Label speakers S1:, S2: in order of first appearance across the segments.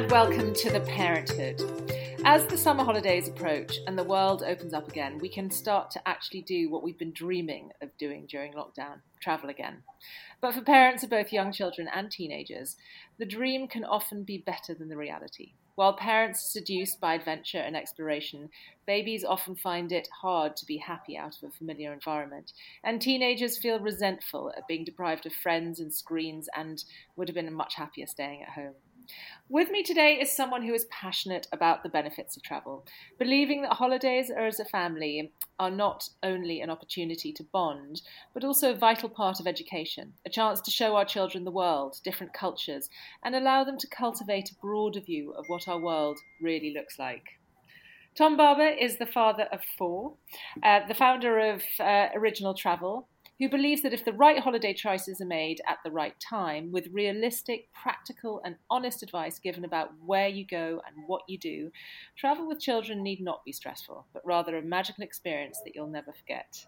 S1: And welcome to the Parenthood. As the summer holidays approach and the world opens up again, we can start to actually do what we've been dreaming of doing during lockdown travel again. But for parents of both young children and teenagers, the dream can often be better than the reality. While parents are seduced by adventure and exploration, babies often find it hard to be happy out of a familiar environment, and teenagers feel resentful at being deprived of friends and screens and would have been much happier staying at home. With me today is someone who is passionate about the benefits of travel, believing that holidays are as a family are not only an opportunity to bond, but also a vital part of education, a chance to show our children the world, different cultures, and allow them to cultivate a broader view of what our world really looks like. Tom Barber is the father of four, uh, the founder of uh, Original Travel, who believes that if the right holiday choices are made at the right time, with realistic, practical, and honest advice given about where you go and what you do, travel with children need not be stressful, but rather a magical experience that you'll never forget.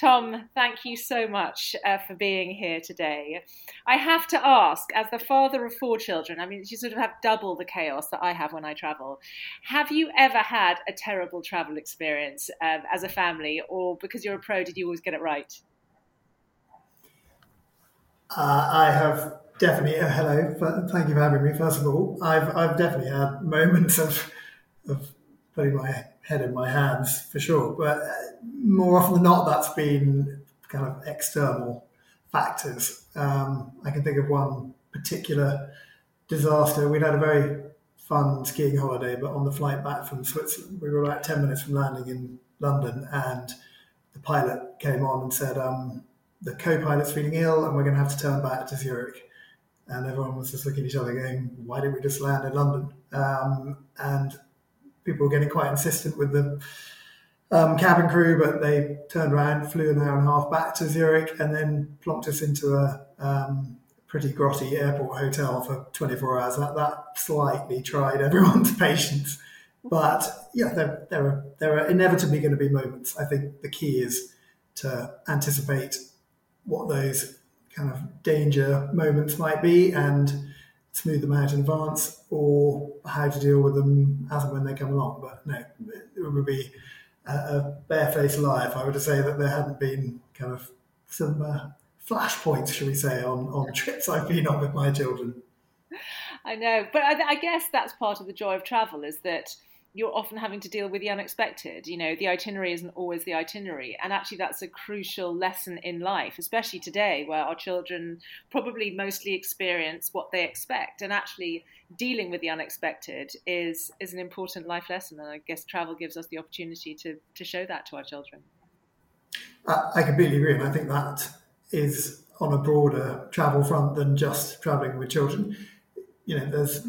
S1: Tom, thank you so much uh, for being here today. I have to ask, as the father of four children, I mean, you sort of have double the chaos that I have when I travel. Have you ever had a terrible travel experience um, as a family, or because you're a pro, did you always get it right?
S2: Uh, I have definitely. Uh, hello, thank you for having me. First of all, I've I've definitely had moments of of putting my head in my hands for sure, but uh, more often than not, that's been kind of external factors. Um, I can think of one particular disaster. We'd had a very fun skiing holiday, but on the flight back from Switzerland, we were about ten minutes from landing in London, and the pilot came on and said. Um, the co-pilot's feeling ill and we're going to have to turn back to Zurich. And everyone was just looking at each other going, why didn't we just land in London? Um, and people were getting quite insistent with the um, cabin crew, but they turned around, flew an hour and a half back to Zurich, and then plonked us into a um, pretty grotty airport hotel for 24 hours. That, that slightly tried everyone's patience. But yeah, there, there, are, there are inevitably going to be moments. I think the key is to anticipate what those kind of danger moments might be and smooth them out in advance or how to deal with them as and when they come along. But no, it would be a, barefaced lie if I were to say that there hadn't been kind of some uh, flashpoints, should we say, on, on trips I've been on with my children.
S1: I know, but I, I guess that's part of the joy of travel is that you're often having to deal with the unexpected. You know, the itinerary isn't always the itinerary. And actually, that's a crucial lesson in life, especially today, where our children probably mostly experience what they expect. And actually, dealing with the unexpected is, is an important life lesson. And I guess travel gives us the opportunity to, to show that to our children.
S2: I completely agree. And I think that is on a broader travel front than just traveling with children. You know, there's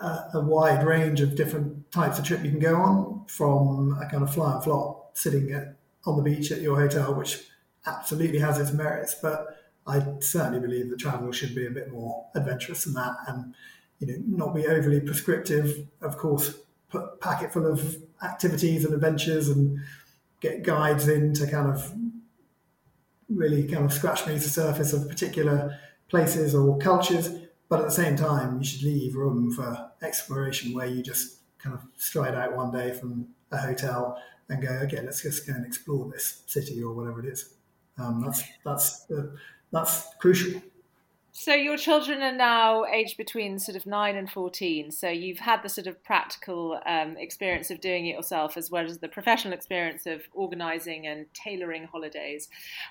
S2: a, a, wide range of different types of trip you can go on, from a kind of fly and flop sitting at, on the beach at your hotel, which absolutely has its merits, but I certainly believe that travel should be a bit more adventurous than that, and you know not be overly prescriptive. Of course, put packet full of activities and adventures, and get guides in to kind of really kind of scratch beneath the surface of particular places or cultures but at the same time, you should leave room for exploration where you just kind of stride out one day from a hotel and go, okay, let's just go and explore this city or whatever it is. Um, that's that's uh, that's crucial.
S1: So your children are now aged between sort of nine and fourteen. So you've had the sort of practical um, experience of doing it yourself, as well as the professional experience of organising and tailoring holidays.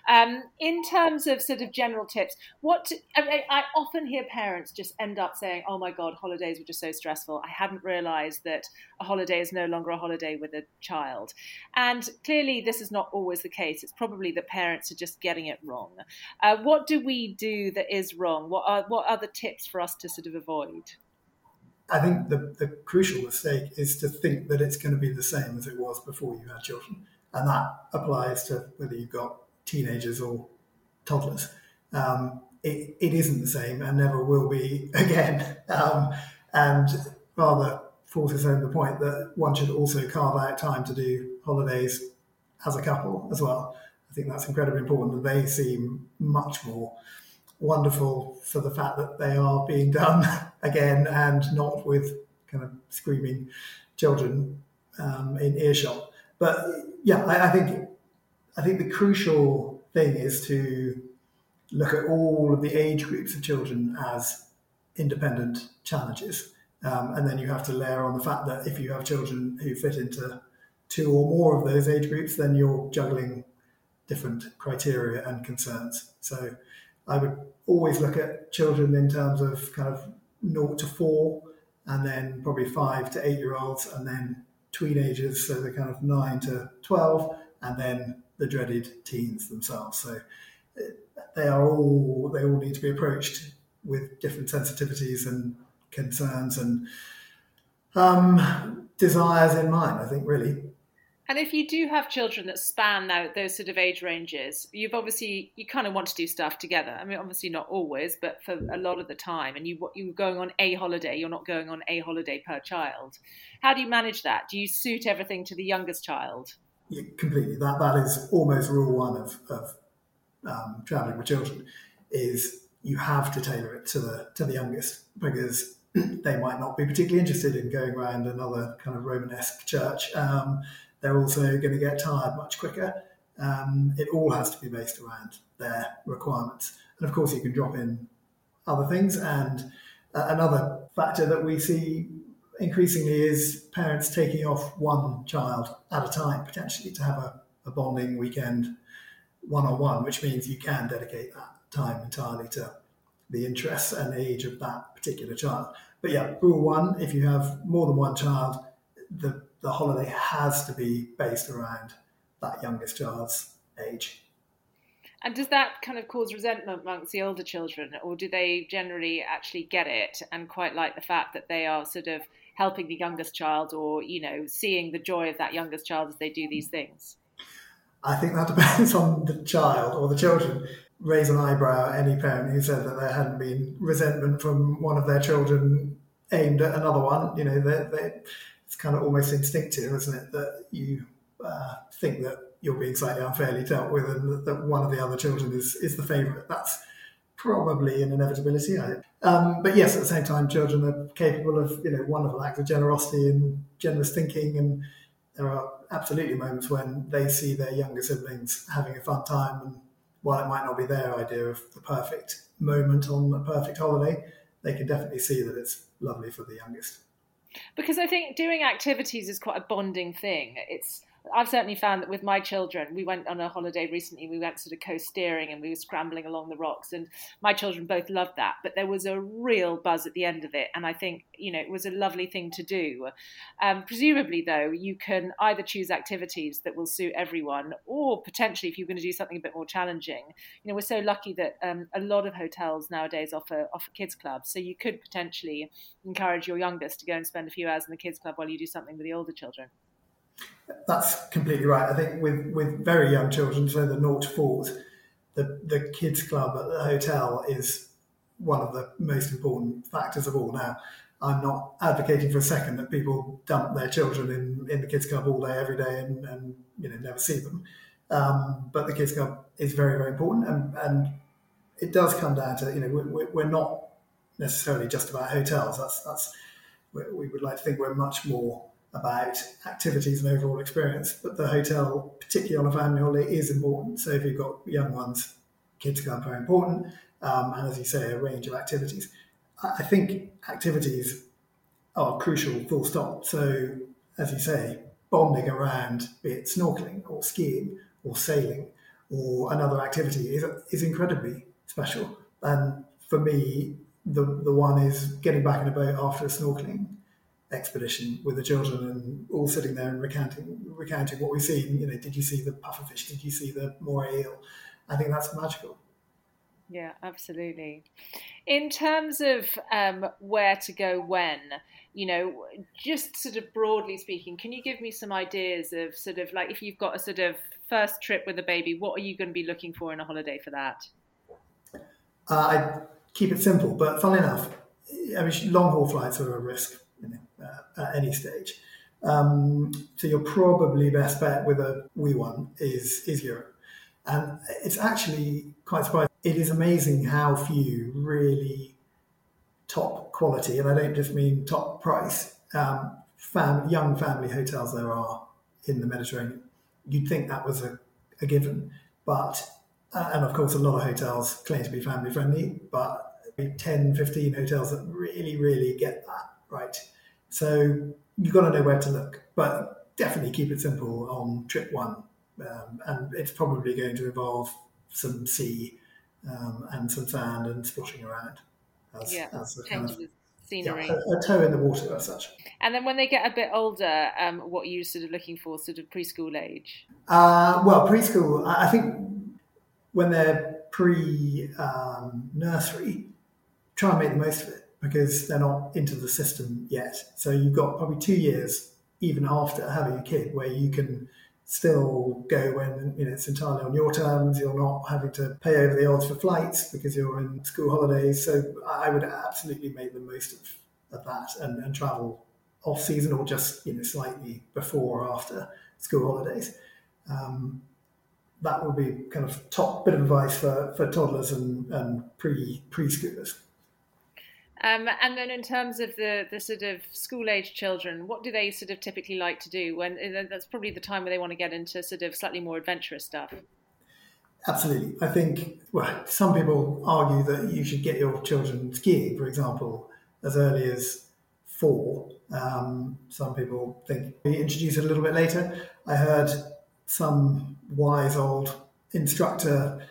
S1: Um, in terms of sort of general tips, what I, I, often hear parents just end up saying, "Oh my God, holidays were just so stressful. I hadn't realised that holiday is no longer a holiday with a child." And clearly, this is not always the case. It's probably that parents are just getting it wrong. Uh, what do we do that is wrong? What are what are the tips for us to sort of avoid?
S2: I think the, the crucial mistake is to think that it's going to be the same as it was before you had children. And that applies to whether you've got teenagers or toddlers. Um, it, it isn't the same and never will be again. Um, and rather forces home the point that one should also carve out time to do holidays as a couple as well. I think that's incredibly important. They seem much more wonderful for the fact that they are being done again and not with kind of screaming children um, in earshot. But yeah, I, I, think I think the crucial thing is to look at all of the age groups of children as independent challenges. Um, and then you have to layer on the fact that if you have children who fit into two or more of those age groups, then you're juggling different criteria and concerns. So I would always look at children in terms of kind of naught to four, and then probably five to eight year olds, and then teenagers, so the kind of nine to 12, and then the dreaded teens themselves. So uh, they are all, they all need to be approached with different sensitivities and concerns and um, desires in mind, I think, really.
S1: And if you do have children that span that, those sort of age ranges, you've obviously you kind of want to do stuff together. I mean, obviously not always, but for a lot of the time. And you you're going on a holiday, you're not going on a holiday per child. How do you manage that? Do you suit everything to the youngest child?
S2: Yeah, completely. That that is almost rule one of, of um, traveling with children. Is you have to tailor it to the to the youngest because they might not be particularly interested in going around another kind of Romanesque church. Um, they're also going to get tired much quicker. Um, it all has to be based around their requirements. And of course, you can drop in other things. And uh, another factor that we see increasingly is parents taking off one child at a time, potentially to have a, a bonding weekend one on one, which means you can dedicate that time entirely to the interests and age of that particular child. But yeah, rule one if you have more than one child, the the holiday has to be based around that youngest child's age.
S1: And does that kind of cause resentment amongst the older children, or do they generally actually get it and quite like the fact that they are sort of helping the youngest child or, you know, seeing the joy of that youngest child as they do these things?
S2: I think that depends on the child or the children. Raise an eyebrow at any parent who said that there hadn't been resentment from one of their children aimed at another one. You know, they, they it's kind of almost instinctive, isn't it, that you uh, think that you're being slightly unfairly dealt with and that one of the other children is, is the favourite. That's probably an inevitability. Um, but yes, at the same time, children are capable of you know wonderful acts of generosity and generous thinking, and there are absolutely moments when they see their younger siblings having a fun time, and while it might not be their idea of the perfect moment on a perfect holiday, they can definitely see that it's lovely for the youngest
S1: because I think doing activities is quite a bonding thing. It's I've certainly found that with my children, we went on a holiday recently. We went sort of coasteering and we were scrambling along the rocks, and my children both loved that. But there was a real buzz at the end of it, and I think you know it was a lovely thing to do. Um, presumably, though, you can either choose activities that will suit everyone, or potentially, if you're going to do something a bit more challenging, you know, we're so lucky that um, a lot of hotels nowadays offer offer kids clubs, so you could potentially encourage your youngest to go and spend a few hours in the kids club while you do something with the older children.
S2: That's completely right. I think with, with very young children, so the naught fours, the, the kids club at the hotel is one of the most important factors of all. Now, I'm not advocating for a second that people dump their children in, in the kids club all day, every day, and, and you know never see them. Um, but the kids club is very, very important, and, and it does come down to you know we're, we're not necessarily just about hotels. That's that's we would like to think we're much more about activities and overall experience. But the hotel, particularly on a family holiday, is important. So if you've got young ones, kids club are important, um, and as you say, a range of activities. I think activities are crucial, full stop. So as you say, bonding around, be it snorkeling or skiing or sailing or another activity, is, is incredibly special. And for me, the, the one is getting back in a boat after snorkeling expedition with the children and all sitting there and recounting recounting what we've seen. You know, did you see the pufferfish? Did you see the moray eel? I think that's magical.
S1: Yeah, absolutely. In terms of um, where to go when, you know, just sort of broadly speaking, can you give me some ideas of sort of like if you've got a sort of first trip with a baby, what are you going to be looking for in a holiday for that?
S2: Uh, I keep it simple, but funnily enough, I mean, long haul flights are a risk at any stage. Um, so your probably best bet with a wee one is is Europe, and it's actually quite surprising. It is amazing how few really top quality, and I don't just mean top price, um, fam- young family hotels there are in the Mediterranean. You'd think that was a, a given, but uh, and of course a lot of hotels claim to be family friendly, but 10, 15 hotels that really, really get that right. So you've got to know where to look, but definitely keep it simple on trip one. Um, and it's probably going to involve some sea um, and some sand and splashing around.
S1: As, yeah, as kind of, scenery.
S2: Yeah, a, a, toe in the water as such.
S1: And then when they get a bit older, um, what are you sort of looking for, sort of preschool age?
S2: Uh, well, preschool, I think when they're pre um, nursery, try and make the most of it because they're not into the system yet. So you've got probably two years, even after having a kid, where you can still go when you know it's entirely on your terms. You're not having to pay over the odds for flights because you're in school holidays. So I would absolutely make the most of, of that and, and travel off season or just you know slightly before or after school holidays. Um, that would be kind of top bit of advice for, for toddlers and, and pre preschoolers.
S1: Um, and then in terms of the, the sort of school age children, what do they sort of typically like to do? When that's probably the time where they want to get into sort of slightly more adventurous stuff.
S2: Absolutely, I think. Well, some people argue that you should get your children skiing, for example, as early as four. Um, some people think we introduce it a little bit later. I heard some wise old instructor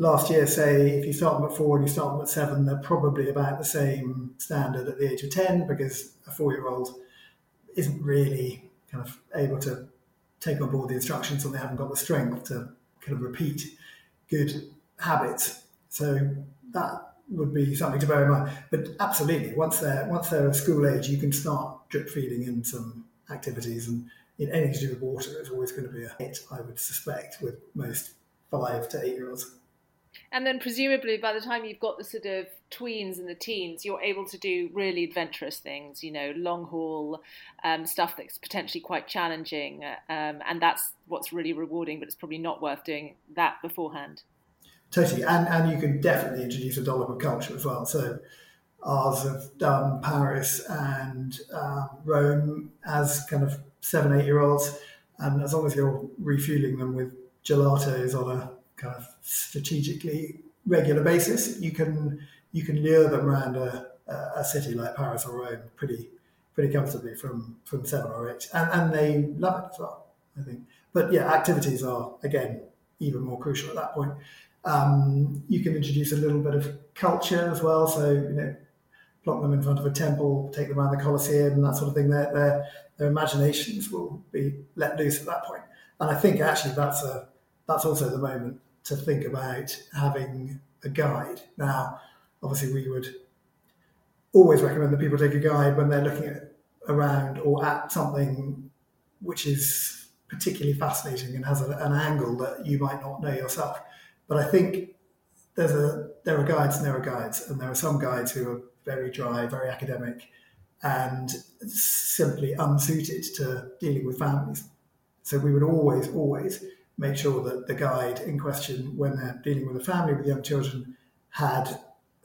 S2: last year say if you start them at four and you start them at seven, they're probably about the same standard at the age of 10 because a four year old isn't really kind of able to take on board the instructions and they haven't got the strength to kind of repeat good habits. So that would be something to bear in mind. But absolutely, once they're once they're of school age, you can start drip feeding in some activities and in anything to do with water is always going to be a hit, I would suspect, with most five to eight year olds.
S1: And then presumably by the time you've got the sort of tweens and the teens, you're able to do really adventurous things, you know, long haul um, stuff that's potentially quite challenging. Um, and that's what's really rewarding, but it's probably not worth doing that beforehand.
S2: Totally. And, and you can definitely introduce a dollop of culture as well. So ours have done Paris and um, Rome as kind of seven, eight year olds. And as long as you're refueling them with gelatos on a kind of strategically regular basis, you can you can lure them around a, a city like Paris or Rome pretty pretty comfortably from from seven or eight, and, and they love it as well. I think, but yeah, activities are again even more crucial at that point. Um, you can introduce a little bit of culture as well, so you know, plonk them in front of a temple, take them around the Colosseum, and that sort of thing. Their their, their imaginations will be let loose at that point, and I think actually that's a that's also the moment to think about having a guide. Now, obviously, we would always recommend that people take a guide when they're looking at around or at something which is particularly fascinating and has a, an angle that you might not know yourself. But I think there's a there are guides and there are guides, and there are some guides who are very dry, very academic, and simply unsuited to dealing with families. So we would always, always make sure that the guide in question, when they're dealing with a family with young children, had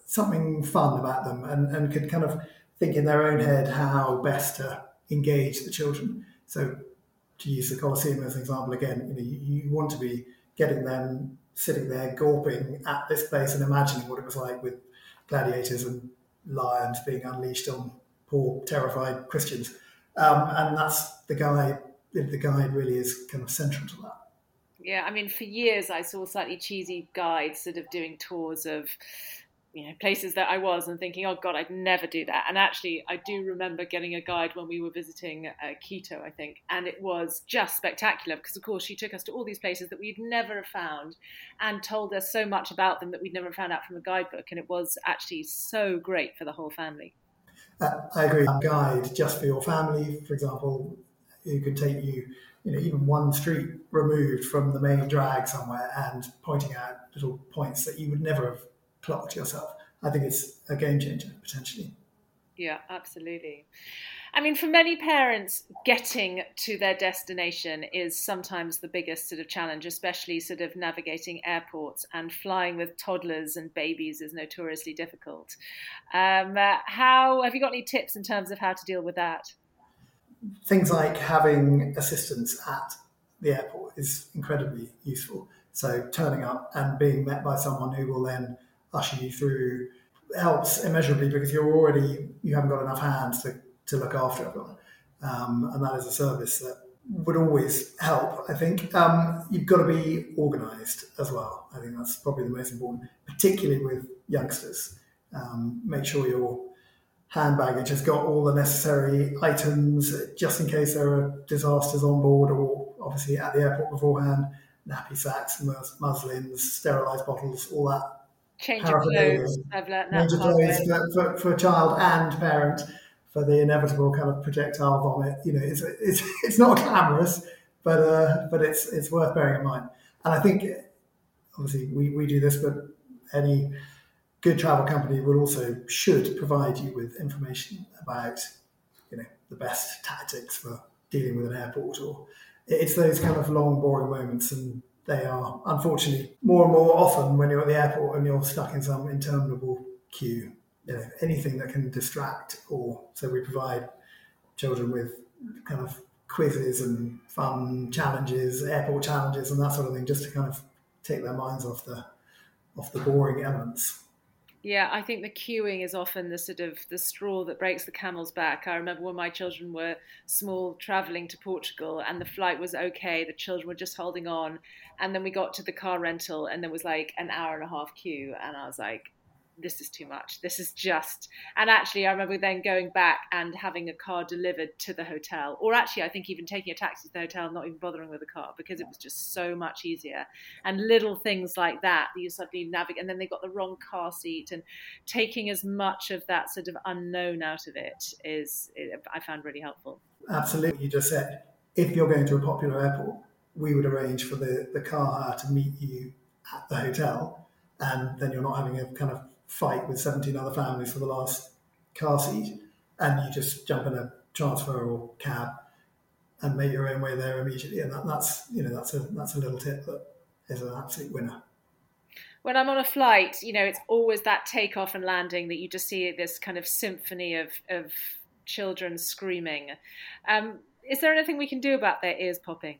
S2: something fun about them and, and could kind of think in their own head how best to engage the children. So, to use the Colosseum as an example again, you, know, you, you want to be getting them sitting there gawping at this place and imagining what it was like with gladiators and lions being unleashed on poor, terrified Christians. Um, and that's the guide. The guide really is kind of central to that.
S1: Yeah, I mean, for years I saw slightly cheesy guides sort of doing tours of you know places that I was and thinking, oh God, I'd never do that. And actually, I do remember getting a guide when we were visiting uh, Quito, I think, and it was just spectacular because, of course, she took us to all these places that we'd never have found and told us so much about them that we'd never found out from a guidebook, and it was actually so great for the whole family.
S2: Uh, I agree. A guide just for your family, for example, who could take you, you know, even one street removed from the main drag somewhere and pointing out little points that you would never have clocked yourself. I think it's a game changer potentially.
S1: Yeah, absolutely. I mean, for many parents, getting to their destination is sometimes the biggest sort of challenge, especially sort of navigating airports and flying with toddlers and babies is notoriously difficult. Um, uh, how have you got any tips in terms of how to deal with that?
S2: Things like having assistance at the airport is incredibly useful. So turning up and being met by someone who will then usher you through helps immeasurably because you're already you haven't got enough hands to, to look after everyone, um, and that is a service that would always help. I think um, you've got to be organised as well. I think that's probably the most important, particularly with youngsters. Um, make sure your hand baggage has got all the necessary items just in case there are disasters on board or obviously at the airport beforehand. Nappy sacks, muslins, sterilised bottles, all that
S1: change of clothes. I've learned that. Change of
S2: clothes for, for, for, a child and parent for the inevitable kind of projectile vomit. You know, it's it's, it's not glamorous, but uh, but it's it's worth bearing in mind. And I think obviously we, we do this, but any good travel company will also should provide you with information about you know the best tactics for dealing with an airport or it's those kind of long boring moments and they are unfortunately more and more often when you're at the airport and you're stuck in some interminable queue. You know, anything that can distract, or so we provide children with kind of quizzes and fun challenges, airport challenges, and that sort of thing, just to kind of take their minds off the off the boring elements.
S1: Yeah, I think the queuing is often the sort of the straw that breaks the camel's back. I remember when my children were small traveling to Portugal and the flight was okay, the children were just holding on, and then we got to the car rental and there was like an hour and a half queue and I was like this is too much. This is just. And actually, I remember then going back and having a car delivered to the hotel, or actually, I think even taking a taxi to the hotel, not even bothering with a car because it was just so much easier. And little things like that, you suddenly navigate, and then they got the wrong car seat, and taking as much of that sort of unknown out of it is, I found really helpful.
S2: Absolutely. You just said if you're going to a popular airport, we would arrange for the, the car hire to meet you at the hotel, and then you're not having a kind of fight with 17 other families for the last car seat, and you just jump in a transfer or cab and make your own way there immediately. And that, that's you know that's a that's a little tip that is an absolute winner.
S1: When I'm on a flight, you know, it's always that takeoff and landing that you just see this kind of symphony of of children screaming. Um, is there anything we can do about their ears popping?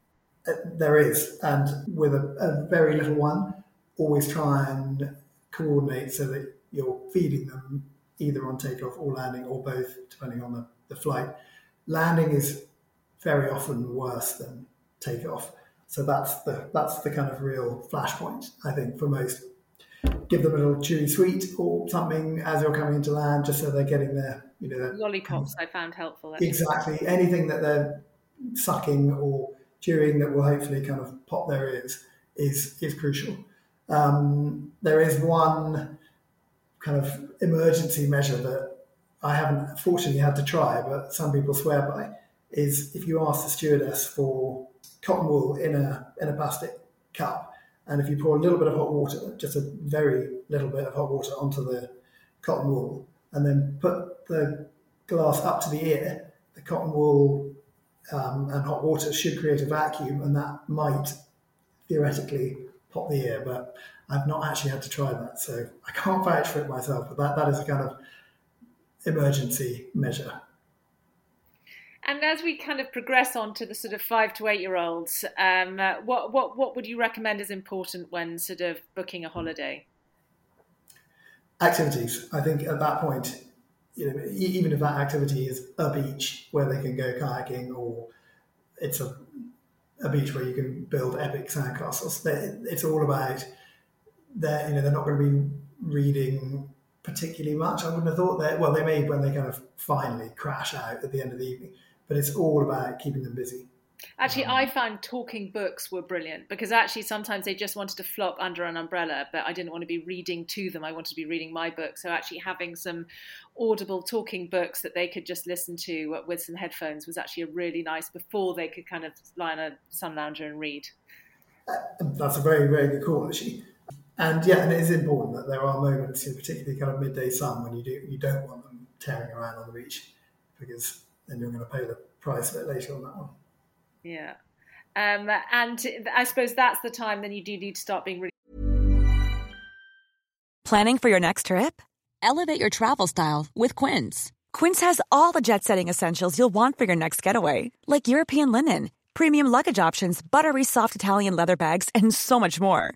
S2: Uh, there is, and with a, a very little one, always try and coordinate so that you're feeding them either on takeoff or landing or both, depending on the, the flight. Landing is very often worse than takeoff. So that's the that's the kind of real flashpoint, I think, for most. Give them a little chewy sweet or something as you're coming into land, just so they're getting their, you know,
S1: lollipops. Of, I found helpful.
S2: Actually. Exactly, anything that they're sucking or chewing that will hopefully kind of pop their ears is is crucial. Um, there is one kind of emergency measure that I haven't fortunately had to try, but some people swear by, is if you ask the stewardess for cotton wool in a in a plastic cup, and if you pour a little bit of hot water, just a very little bit of hot water onto the cotton wool, and then put the glass up to the ear, the cotton wool um, and hot water should create a vacuum, and that might theoretically pop the ear, but I've not actually had to try that, so I can't vouch for it myself. But that, that is a kind of emergency measure.
S1: And as we kind of progress on to the sort of five to eight year olds, um, uh, what, what, what would you recommend is important when sort of booking a holiday?
S2: Activities. I think at that point, you know, even if that activity is a beach where they can go kayaking or it's a, a beach where you can build epic sandcastles, it's all about that, you know, they're not going to be reading particularly much. I wouldn't have thought that. Well, they may when they kind of finally crash out at the end of the evening, but it's all about keeping them busy.
S1: Actually, um, I found talking books were brilliant because actually sometimes they just wanted to flop under an umbrella, but I didn't want to be reading to them. I wanted to be reading my book. So actually having some audible talking books that they could just listen to with some headphones was actually a really nice before they could kind of lie on a sun lounger and read.
S2: Uh, that's a very, very good call, actually. And yeah, and it is important that there are moments, particularly kind of midday sun, when you do you don't want them tearing around on the beach because then you're going to pay the price a bit later on that one.
S1: Yeah. Um, and I suppose that's the time then you do need to start being really.
S3: Planning for your next trip? Elevate your travel style with Quince. Quince has all the jet setting essentials you'll want for your next getaway, like European linen, premium luggage options, buttery soft Italian leather bags, and so much more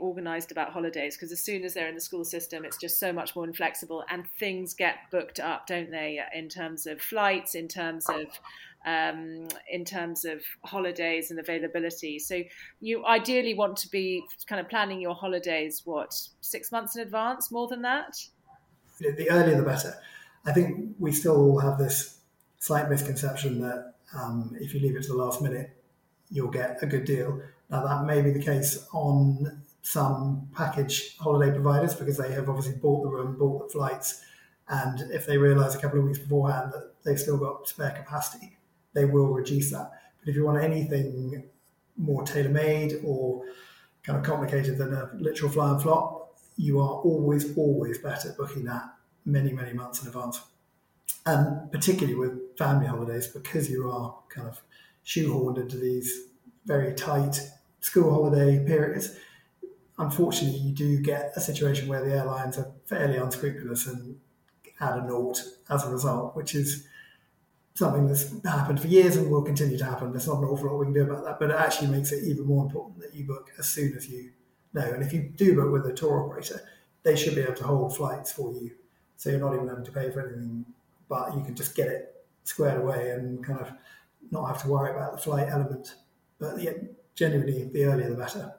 S1: Organized about holidays because as soon as they're in the school system, it's just so much more inflexible and things get booked up, don't they? In terms of flights, in terms of um, in terms of holidays and availability. So you ideally want to be kind of planning your holidays what six months in advance, more than that.
S2: The earlier the better. I think we still all have this slight misconception that um, if you leave it to the last minute, you'll get a good deal. Now that may be the case on some package holiday providers because they have obviously bought the room, bought the flights, and if they realise a couple of weeks beforehand that they've still got spare capacity, they will reduce that. But if you want anything more tailor made or kind of complicated than a literal fly and flop, you are always, always better booking that many, many months in advance. And particularly with family holidays, because you are kind of shoehorned into these very tight school holiday periods, unfortunately, you do get a situation where the airlines are fairly unscrupulous and add a naught as a result, which is something that's happened for years and will continue to happen. There's not an awful lot we can do about that, but it actually makes it even more important that you book as soon as you know. And if you do book with a tour operator, they should be able to hold flights for you. So you're not even having to pay for anything, but you can just get it squared away and kind of not have to worry about the flight element. But yeah, genuinely, the earlier the better.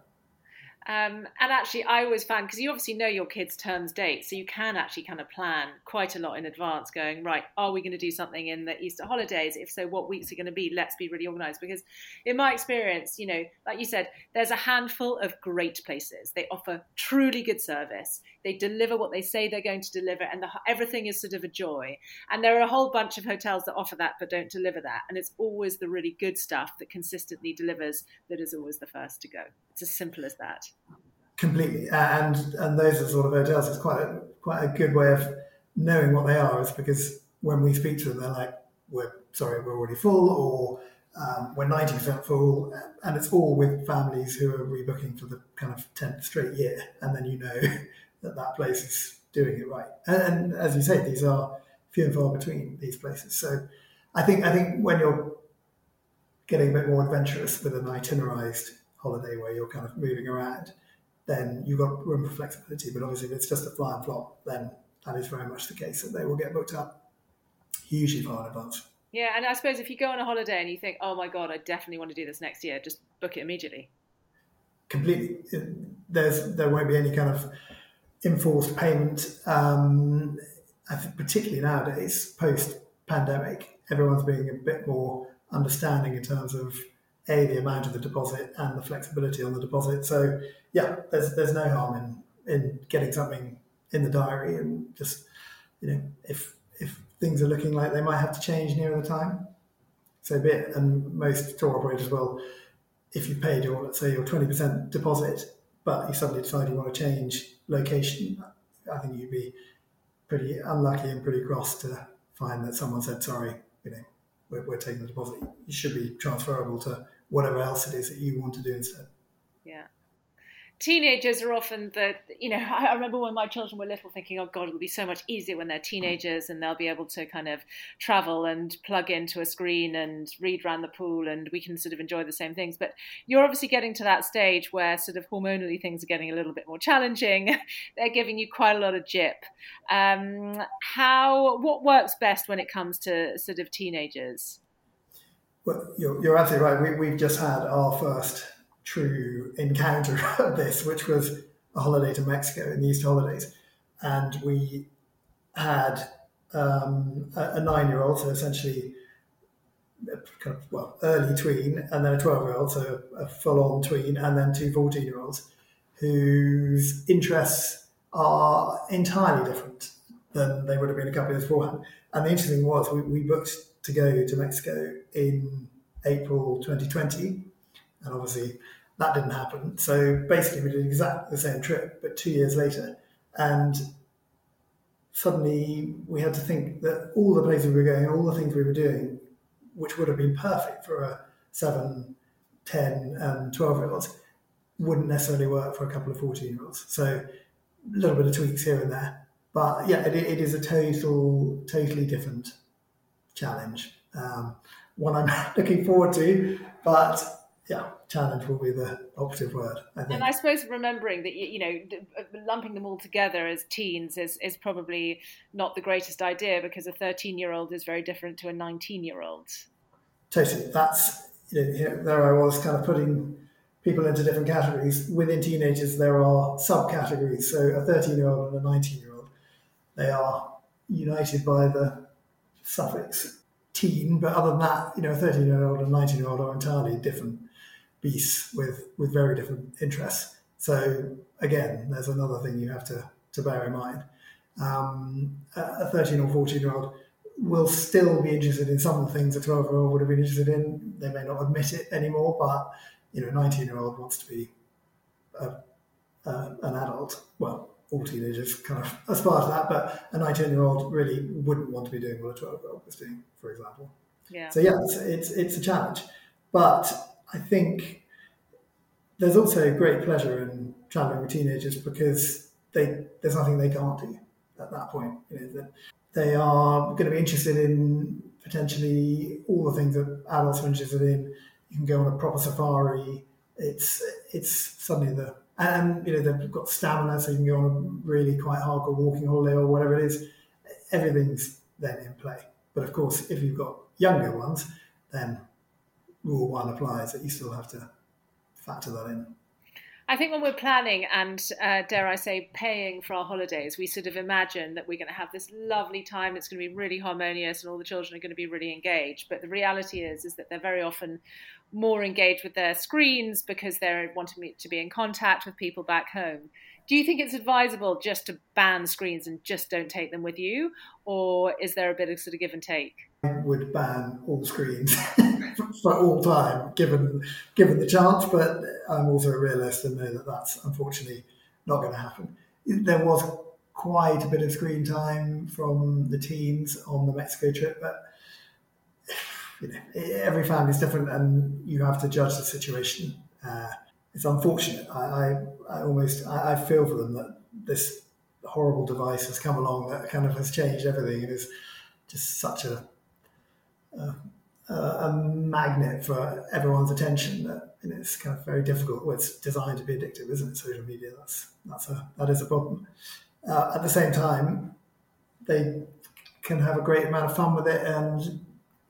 S1: Um, and actually, I always found because you obviously know your kids' terms dates, so you can actually kind of plan quite a lot in advance. Going right, are we going to do something in the Easter holidays? If so, what weeks are going to be? Let's be really organised because, in my experience, you know, like you said, there's a handful of great places. They offer truly good service. They deliver what they say they're going to deliver, and the, everything is sort of a joy. And there are a whole bunch of hotels that offer that but don't deliver that. And it's always the really good stuff that consistently delivers that is always the first to go. It's as simple as that.
S2: Completely, and and those are sort of hotels. It's quite a, quite a good way of knowing what they are, is because when we speak to them, they're like, "We're sorry, we're already full," or um, "We're ninety percent full," and it's all with families who are rebooking for the kind of tenth straight year, and then you know that that place is doing it right. And, and as you say, these are few and far between these places. So I think I think when you're getting a bit more adventurous with an itinerarized holiday where you're kind of moving around, then you've got room for flexibility. But obviously, if it's just a fly and flop, then that is very much the case that they will get booked up hugely far in advance.
S1: Yeah, and I suppose if you go on a holiday and you think, oh my God, I definitely want to do this next year, just book it immediately.
S2: completely. There's there won't be any kind of enforced payment. Um, I think particularly nowadays, post pandemic, everyone's being a bit more understanding in terms of a the amount of the deposit and the flexibility on the deposit. So yeah, there's there's no harm in in getting something in the diary and just you know if if things are looking like they might have to change near the time, so be it. And most tour operators will, if you paid your let's say your twenty percent deposit, but you suddenly decide you want to change location, I think you'd be pretty unlucky and pretty cross to find that someone said sorry, you know, we're, we're taking the deposit. You should be transferable to whatever else it is that you want to do instead.
S1: Yeah. Teenagers are often the, you know, I remember when my children were little thinking, oh God, it'll be so much easier when they're teenagers and they'll be able to kind of travel and plug into a screen and read around the pool and we can sort of enjoy the same things. But you're obviously getting to that stage where sort of hormonally things are getting a little bit more challenging. they're giving you quite a lot of jip. Um, how, what works best when it comes to sort of teenagers?
S2: Well, you're, you're absolutely right. We, we've just had our first true encounter of this, which was a holiday to Mexico in the Easter holidays. And we had um, a, a nine year old, so essentially kind of, well, early tween, and then a 12 year old, so a full on tween, and then two 14 year olds whose interests are entirely different than they would have been a couple of years beforehand. And the interesting was we, we booked to go to Mexico in April 2020. And obviously that didn't happen. So basically, we did exactly the same trip, but two years later. And suddenly we had to think that all the places we were going, all the things we were doing, which would have been perfect for a 7, 10, and 12 year olds, wouldn't necessarily work for a couple of 14 year olds. So a little bit of tweaks here and there. But yeah, it, it is a total, totally different challenge. Um, one I'm looking forward to, but yeah, challenge will be the operative word. I
S1: and I suppose remembering that you know uh, lumping them all together as teens is is probably not the greatest idea because a 13 year old is very different to a 19 year old.
S2: Totally, that's you know, there I was kind of putting people into different categories. Within teenagers, there are subcategories. So a 13 year old and a 19 year old, they are united by the suffix teen, but other than that, you know, a 13 year old and 19 year old are entirely different beasts with, with very different interests. So again, there's another thing you have to, to bear in mind. Um, a 13 or 14 year old will still be interested in some of the things a 12 year old would have been interested in. They may not admit it anymore, but you know, a 19 year old wants to be a, a, an adult. Well, all teenagers kind of aspire to that, but a 19 year old really wouldn't want to be doing what a 12 year old was doing, for example.
S1: Yeah.
S2: So, yeah, it's, it's, it's, a challenge. But I think there's also great pleasure in traveling with teenagers because they, there's nothing they can't do at that point. You know, that they are going to be interested in potentially all the things that adults are interested in. You can go on a proper safari. It's it's suddenly the and you know they've got stamina, so you can go on a really quite hardcore walking holiday or whatever it is. Everything's then in play. But of course, if you've got younger ones, then rule one applies that you still have to factor that in.
S1: I think when we're planning and, uh, dare I say, paying for our holidays, we sort of imagine that we're going to have this lovely time. It's going to be really harmonious, and all the children are going to be really engaged. But the reality is, is that they're very often more engaged with their screens because they're wanting to be in contact with people back home. Do you think it's advisable just to ban screens and just don't take them with you, or is there a bit of sort of give and take?
S2: I would ban all screens for all time, given given the chance. But I'm also a realist and know that that's unfortunately not going to happen. There was quite a bit of screen time from the teens on the Mexico trip, but you know, every family is different, and you have to judge the situation. Uh, it's unfortunate. I, I, I almost I, I, feel for them that this horrible device has come along that kind of has changed everything and is just such a a, a magnet for everyone's attention that it's kind of very difficult. Well, it's designed to be addictive, isn't it? Social media. That's that's a that is a problem. Uh, at the same time, they can have a great amount of fun with it and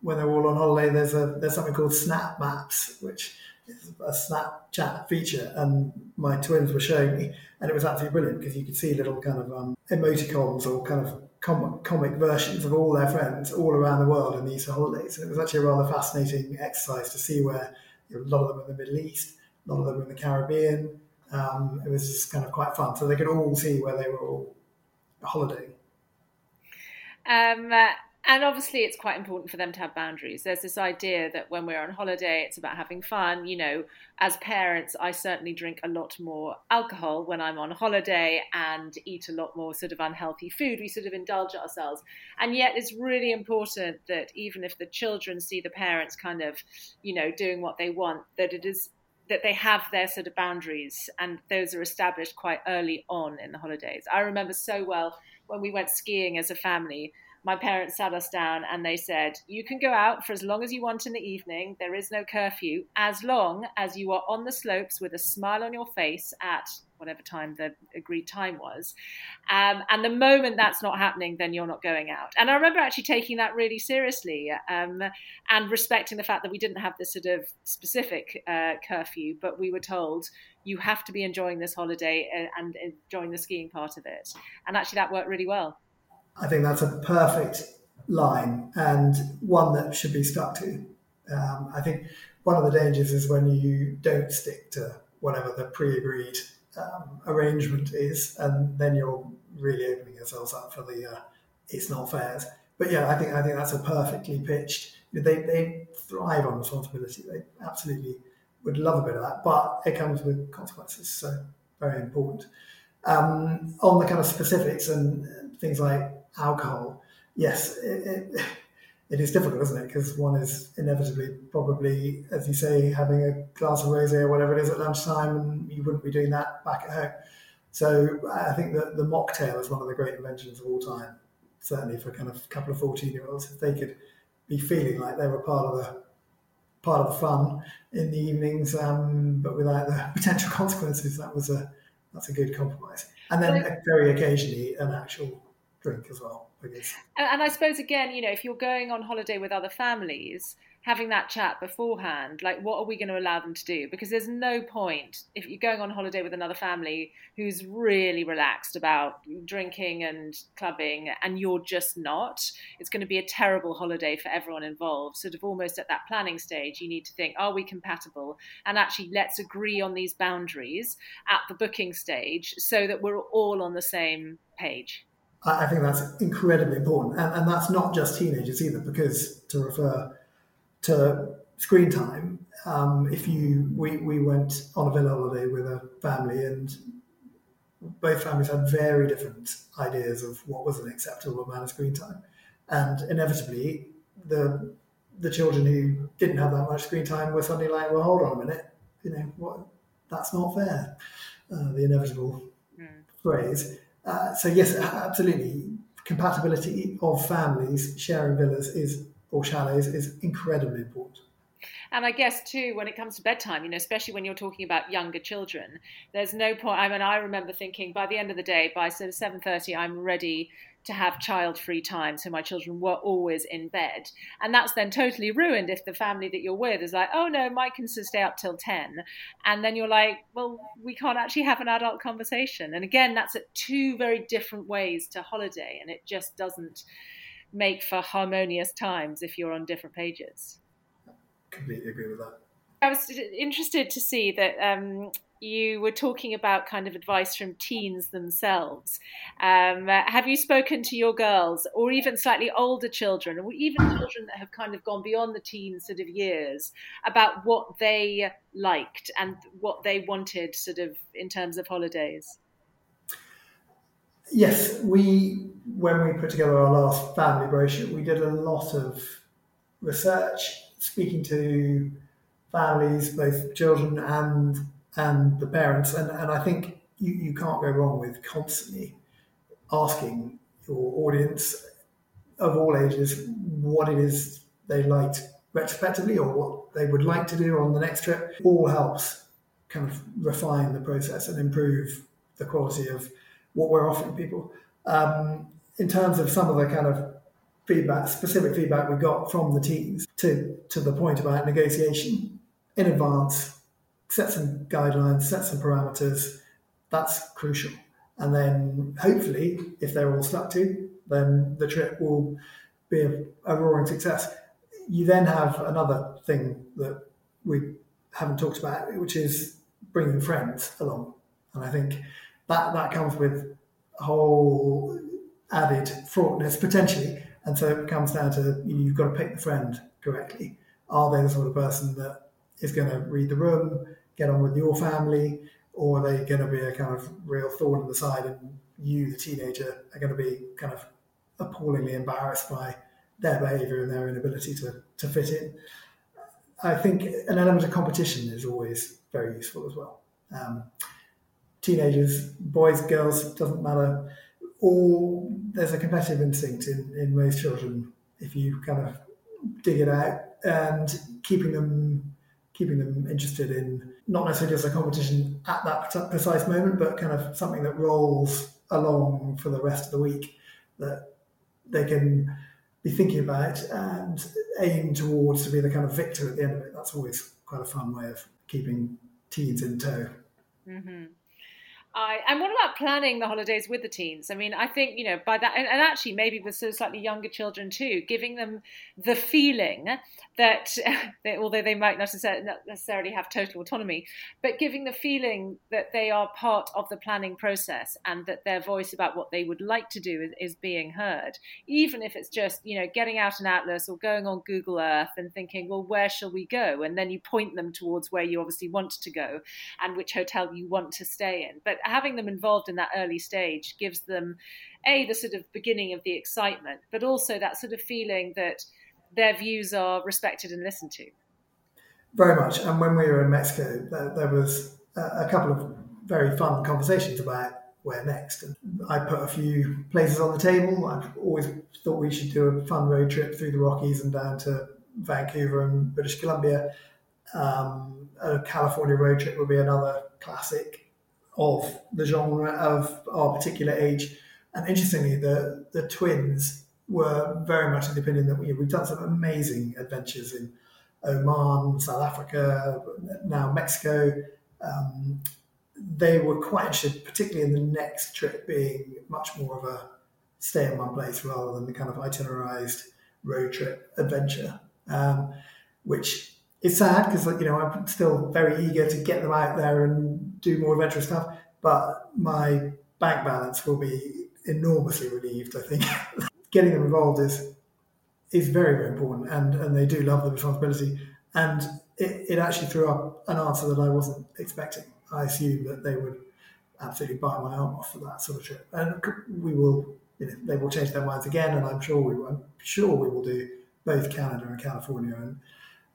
S2: when they're all on holiday, there's a there's something called snap maps, which is a Snapchat feature, and my twins were showing me, and it was absolutely brilliant because you could see little kind of um, emoticons or kind of com- comic versions of all their friends all around the world in the Easter holidays. And it was actually a rather fascinating exercise to see where you know, a lot of them in the Middle East, a lot of them in the Caribbean. Um, it was just kind of quite fun, so they could all see where they were all holidaying.
S1: Um, uh, and obviously it's quite important for them to have boundaries. There's this idea that when we're on holiday it's about having fun. You know as parents i certainly drink a lot more alcohol when i'm on holiday and eat a lot more sort of unhealthy food. We sort of indulge ourselves. And yet it's really important that even if the children see the parents kind of you know doing what they want that it is that they have their sort of boundaries. And those are established quite early on in the holidays. I remember so well when we went skiing as a family my parents sat us down and they said, You can go out for as long as you want in the evening. There is no curfew, as long as you are on the slopes with a smile on your face at whatever time the agreed time was. Um, and the moment that's not happening, then you're not going out. And I remember actually taking that really seriously um, and respecting the fact that we didn't have this sort of specific uh, curfew, but we were told you have to be enjoying this holiday uh, and enjoying the skiing part of it. And actually, that worked really well.
S2: I think that's a perfect line and one that should be stuck to. Um, I think one of the dangers is when you don't stick to whatever the pre-agreed um, arrangement is, and then you're really opening yourselves up for the uh, it's not fair. But yeah, I think I think that's a perfectly pitched. They they thrive on responsibility. They absolutely would love a bit of that, but it comes with consequences. So very important. Um, on the kind of specifics and things like alcohol, yes, it, it, it is difficult, isn't it? Because one is inevitably probably, as you say, having a glass of rosé or whatever it is at lunchtime, and you wouldn't be doing that back at home. So I think that the mocktail is one of the great inventions of all time. Certainly for kind of a couple of fourteen-year-olds, if they could be feeling like they were part of the part of the fun in the evenings, um, but without the potential consequences, that was a that's a good compromise. And then very occasionally an actual drink as well. I guess.
S1: And I suppose again, you know, if you're going on holiday with other families, having that chat beforehand, like what are we going to allow them to do? Because there's no point if you're going on holiday with another family who's really relaxed about drinking and clubbing and you're just not. It's going to be a terrible holiday for everyone involved. Sort of almost at that planning stage, you need to think, are we compatible? And actually, let's agree on these boundaries at the booking stage so that we're all on the same page.
S2: I think that's incredibly important. And, and that's not just teenagers either, because to refer to screen time, um, if you we, we went on a villa holiday with a family and both families had very different ideas of what was an acceptable amount of screen time. And inevitably the the children who didn't have that much screen time were suddenly like, well, hold on a minute, you know, what that's not fair. Uh, the inevitable mm. phrase. Uh, so yes, absolutely, compatibility of families sharing villas is or chalets is incredibly important.
S1: And I guess too, when it comes to bedtime, you know, especially when you're talking about younger children, there's no point. I mean, I remember thinking by the end of the day, by sort of seven thirty, I'm ready to have child free time. So my children were always in bed. And that's then totally ruined if the family that you're with is like, oh no, Mike can stay up till 10. And then you're like, well, we can't actually have an adult conversation. And again, that's at two very different ways to holiday. And it just doesn't make for harmonious times if you're on different pages.
S2: Completely agree with that.
S1: I was interested to see that um, you were talking about kind of advice from teens themselves. Um, have you spoken to your girls, or even slightly older children, or even children that have kind of gone beyond the teen sort of years, about what they liked and what they wanted, sort of in terms of holidays?
S2: Yes, we when we put together our last family brochure, we did a lot of research, speaking to families, both children and and the parents. And, and I think you, you can't go wrong with constantly asking your audience of all ages what it is they liked retrospectively or what they would like to do on the next trip. All helps kind of refine the process and improve the quality of what we're offering people. Um, in terms of some of the kind of feedback, specific feedback we got from the teams to, to the point about negotiation in advance set some guidelines, set some parameters. That's crucial. And then hopefully, if they're all stuck to, then the trip will be a, a roaring success. You then have another thing that we haven't talked about, which is bringing friends along. And I think that that comes with a whole added fraughtness potentially. And so it comes down to you've got to pick the friend correctly. Are they the sort of person that is going to read the room, get on with your family, or are they going to be a kind of real thorn in the side and you, the teenager, are going to be kind of appallingly embarrassed by their behaviour and their inability to, to fit in? I think an element of competition is always very useful as well. Um, teenagers, boys, girls, doesn't matter. All there's a competitive instinct in, in most children if you kind of dig it out and keeping them keeping them interested in not necessarily just a competition at that precise moment, but kind of something that rolls along for the rest of the week that they can be thinking about and aim towards to be the kind of victor at the end of it. That's always quite a fun way of keeping teens in tow.
S1: Mm-hmm. I, and what about planning the holidays with the teens? I mean, I think, you know, by that, and, and actually maybe with sort of slightly younger children too, giving them the feeling that, they, although they might not necessarily have total autonomy, but giving the feeling that they are part of the planning process and that their voice about what they would like to do is, is being heard, even if it's just, you know, getting out an atlas or going on Google Earth and thinking, well, where shall we go? And then you point them towards where you obviously want to go and which hotel you want to stay in. But having them involved in that early stage gives them a the sort of beginning of the excitement, but also that sort of feeling that their views are respected and listened to.
S2: Very much. And when we were in Mexico, there, there was a, couple of very fun conversations about where next. And I put a few places on the table. I've always thought we should do a fun road trip through the Rockies and down to Vancouver and British Columbia. Um, a California road trip would be another classic of the genre of our particular age. And interestingly, the the twins were very much of the opinion that we, we've done some amazing adventures in Oman, South Africa, now Mexico. Um, they were quite interested, particularly in the next trip being much more of a stay in one place rather than the kind of itinerized road trip adventure, um, which is sad because you know I'm still very eager to get them out there and do more adventurous stuff. But my bank balance will be enormously relieved. I think getting them involved is is very very important, and and they do love the responsibility. And it, it actually threw up an answer that I wasn't expecting. I assumed that they would absolutely bite my arm off for that sort of trip, and we will. You know, they will change their minds again, and I'm sure we. I'm sure we will do both Canada and California, and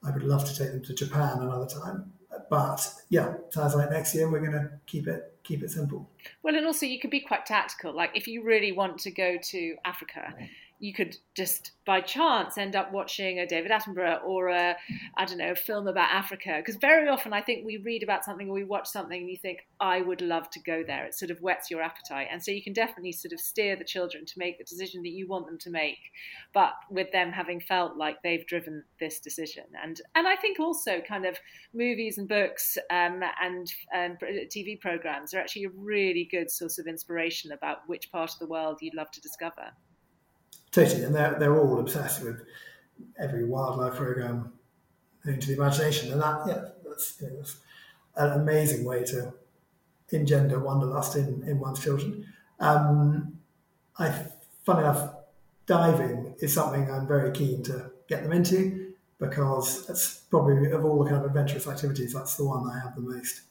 S2: I would love to take them to Japan another time. But yeah, sounds like next year we're going to keep it keep it simple.
S1: Well, and also you can be quite tactical. Like if you really want to go to Africa, you could just by chance end up watching a David Attenborough or a I don't know a film about Africa. Because very often I think we read about something or we watch something and you think I would love to go there. It sort of whets your appetite. And so you can definitely sort of steer the children to make the decision that you want them to make but with them having felt like they've driven this decision. And and I think also kind of movies and books um, and and TV programs are actually a really good source of inspiration about which part of the world you'd love to discover.
S2: Totally, and they're, they're all obsessed with every wildlife program into the imagination, and that yeah, that's, you know, that's an amazing way to engender wanderlust in, in one's children. Um, I, fun enough, diving is something I'm very keen to get them into because it's probably of all the kind of adventurous activities, that's the one I have the most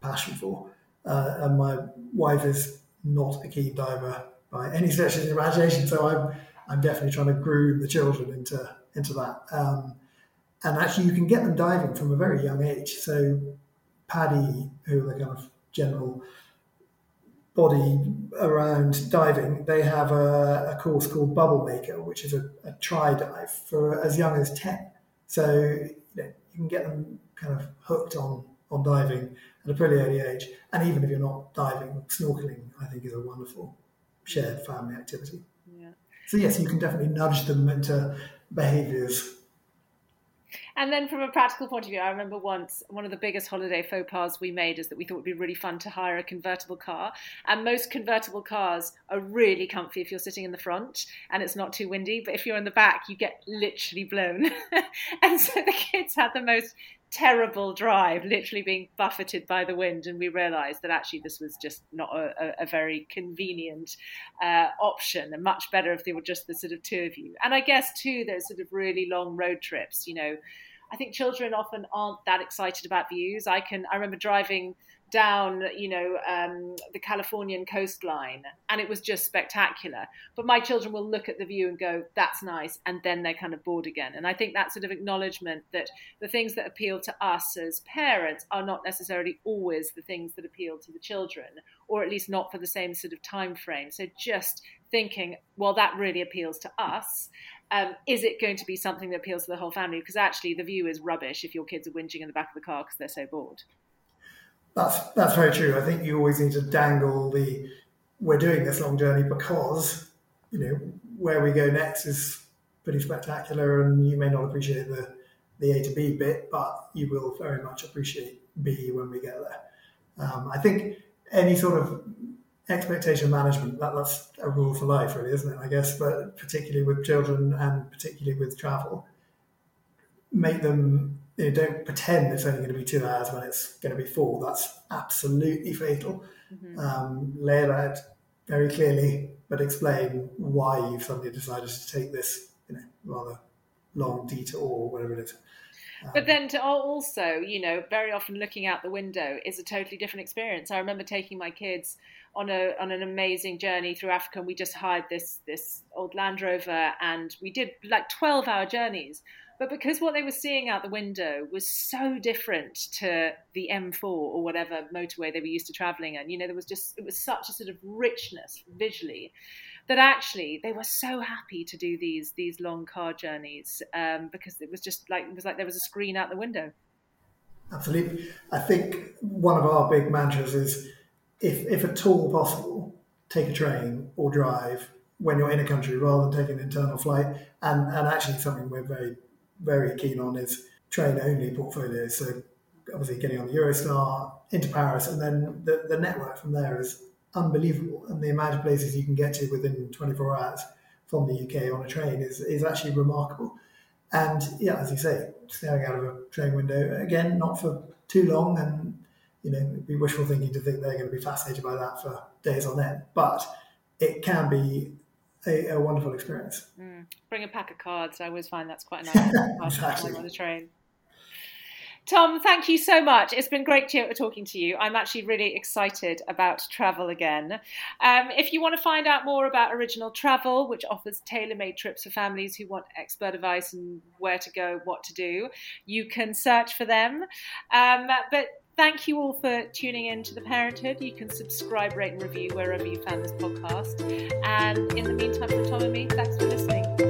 S2: passion for. Uh, and my wife is not a keen diver by any stretch of the imagination, so I'm I'm definitely trying to groom the children into into that. Um, and actually, you can get them diving from a very young age. So, PADI, who are the kind of general body around diving, they have a, a course called Bubble Maker, which is a, a try dive for as young as 10. So, you, know, you can get them kind of hooked on, on diving at a pretty early age. And even if you're not diving, snorkeling, I think, is a wonderful shared family activity. So yes, you can definitely nudge them into behaviours.
S1: And then, from a practical point of view, I remember once one of the biggest holiday faux pas we made is that we thought it would be really fun to hire a convertible car. And most convertible cars are really comfy if you're sitting in the front and it's not too windy. But if you're in the back, you get literally blown. and so the kids had the most terrible drive, literally being buffeted by the wind, and we realised that actually this was just not a, a very convenient uh, option, and much better if they were just the sort of two of you. And I guess too, those sort of really long road trips, you know. I think children often aren't that excited about views. I can I remember driving down, you know, um, the Californian coastline, and it was just spectacular. But my children will look at the view and go, "That's nice," and then they're kind of bored again. And I think that sort of acknowledgement that the things that appeal to us as parents are not necessarily always the things that appeal to the children, or at least not for the same sort of time frame. So just thinking, well, that really appeals to us. Um, is it going to be something that appeals to the whole family? Because actually, the view is rubbish if your kids are whinging in the back of the car because they're so bored.
S2: That's that's very true. I think you always need to dangle the we're doing this long journey because you know where we go next is pretty spectacular, and you may not appreciate the the A to B bit, but you will very much appreciate B when we get there. Um, I think any sort of expectation management that, that's a rule for life, really, isn't it? I guess, but particularly with children and particularly with travel, make them you know, don't pretend it's only going to be two hours when it's going to be four. That's absolutely fatal. Mm-hmm. Um, lay it out very clearly, but explain why you've suddenly decided to take this, you know, rather long detour or whatever it is.
S1: Um, but then to also, you know, very often looking out the window is a totally different experience. I remember taking my kids on a on an amazing journey through Africa. And we just hired this this old Land Rover, and we did like twelve hour journeys but because what they were seeing out the window was so different to the M4 or whatever motorway they were used to traveling on, you know, there was just, it was such a sort of richness visually that actually they were so happy to do these these long car journeys um, because it was just like it was like there was a screen out the window.
S2: Absolutely, I think one of our big mantras is if if at all possible, take a train or drive when you're in a country rather than take an internal flight. And and actually something we're very very keen on is train only portfolios. So obviously getting on the Eurostar into Paris, and then the, the network from there is unbelievable. And the amount of places you can get to within 24 hours from the UK on a train is, is actually remarkable. And yeah, as you say, staring out of a train window, again, not for too long. And, you know, it'd be wishful thinking to think they're going to be fascinated by that for days on end. But it can be a, a wonderful experience.
S1: Mm. Bring a pack of cards. I always find that's quite a nice exactly. on the train. Tom, thank you so much. It's been great talking to you. I'm actually really excited about travel again. Um, if you want to find out more about Original Travel, which offers tailor made trips for families who want expert advice and where to go, what to do, you can search for them. Um, but Thank you all for tuning in to The Parenthood. You can subscribe, rate, and review wherever you found this podcast. And in the meantime, from Tom and me, thanks for listening.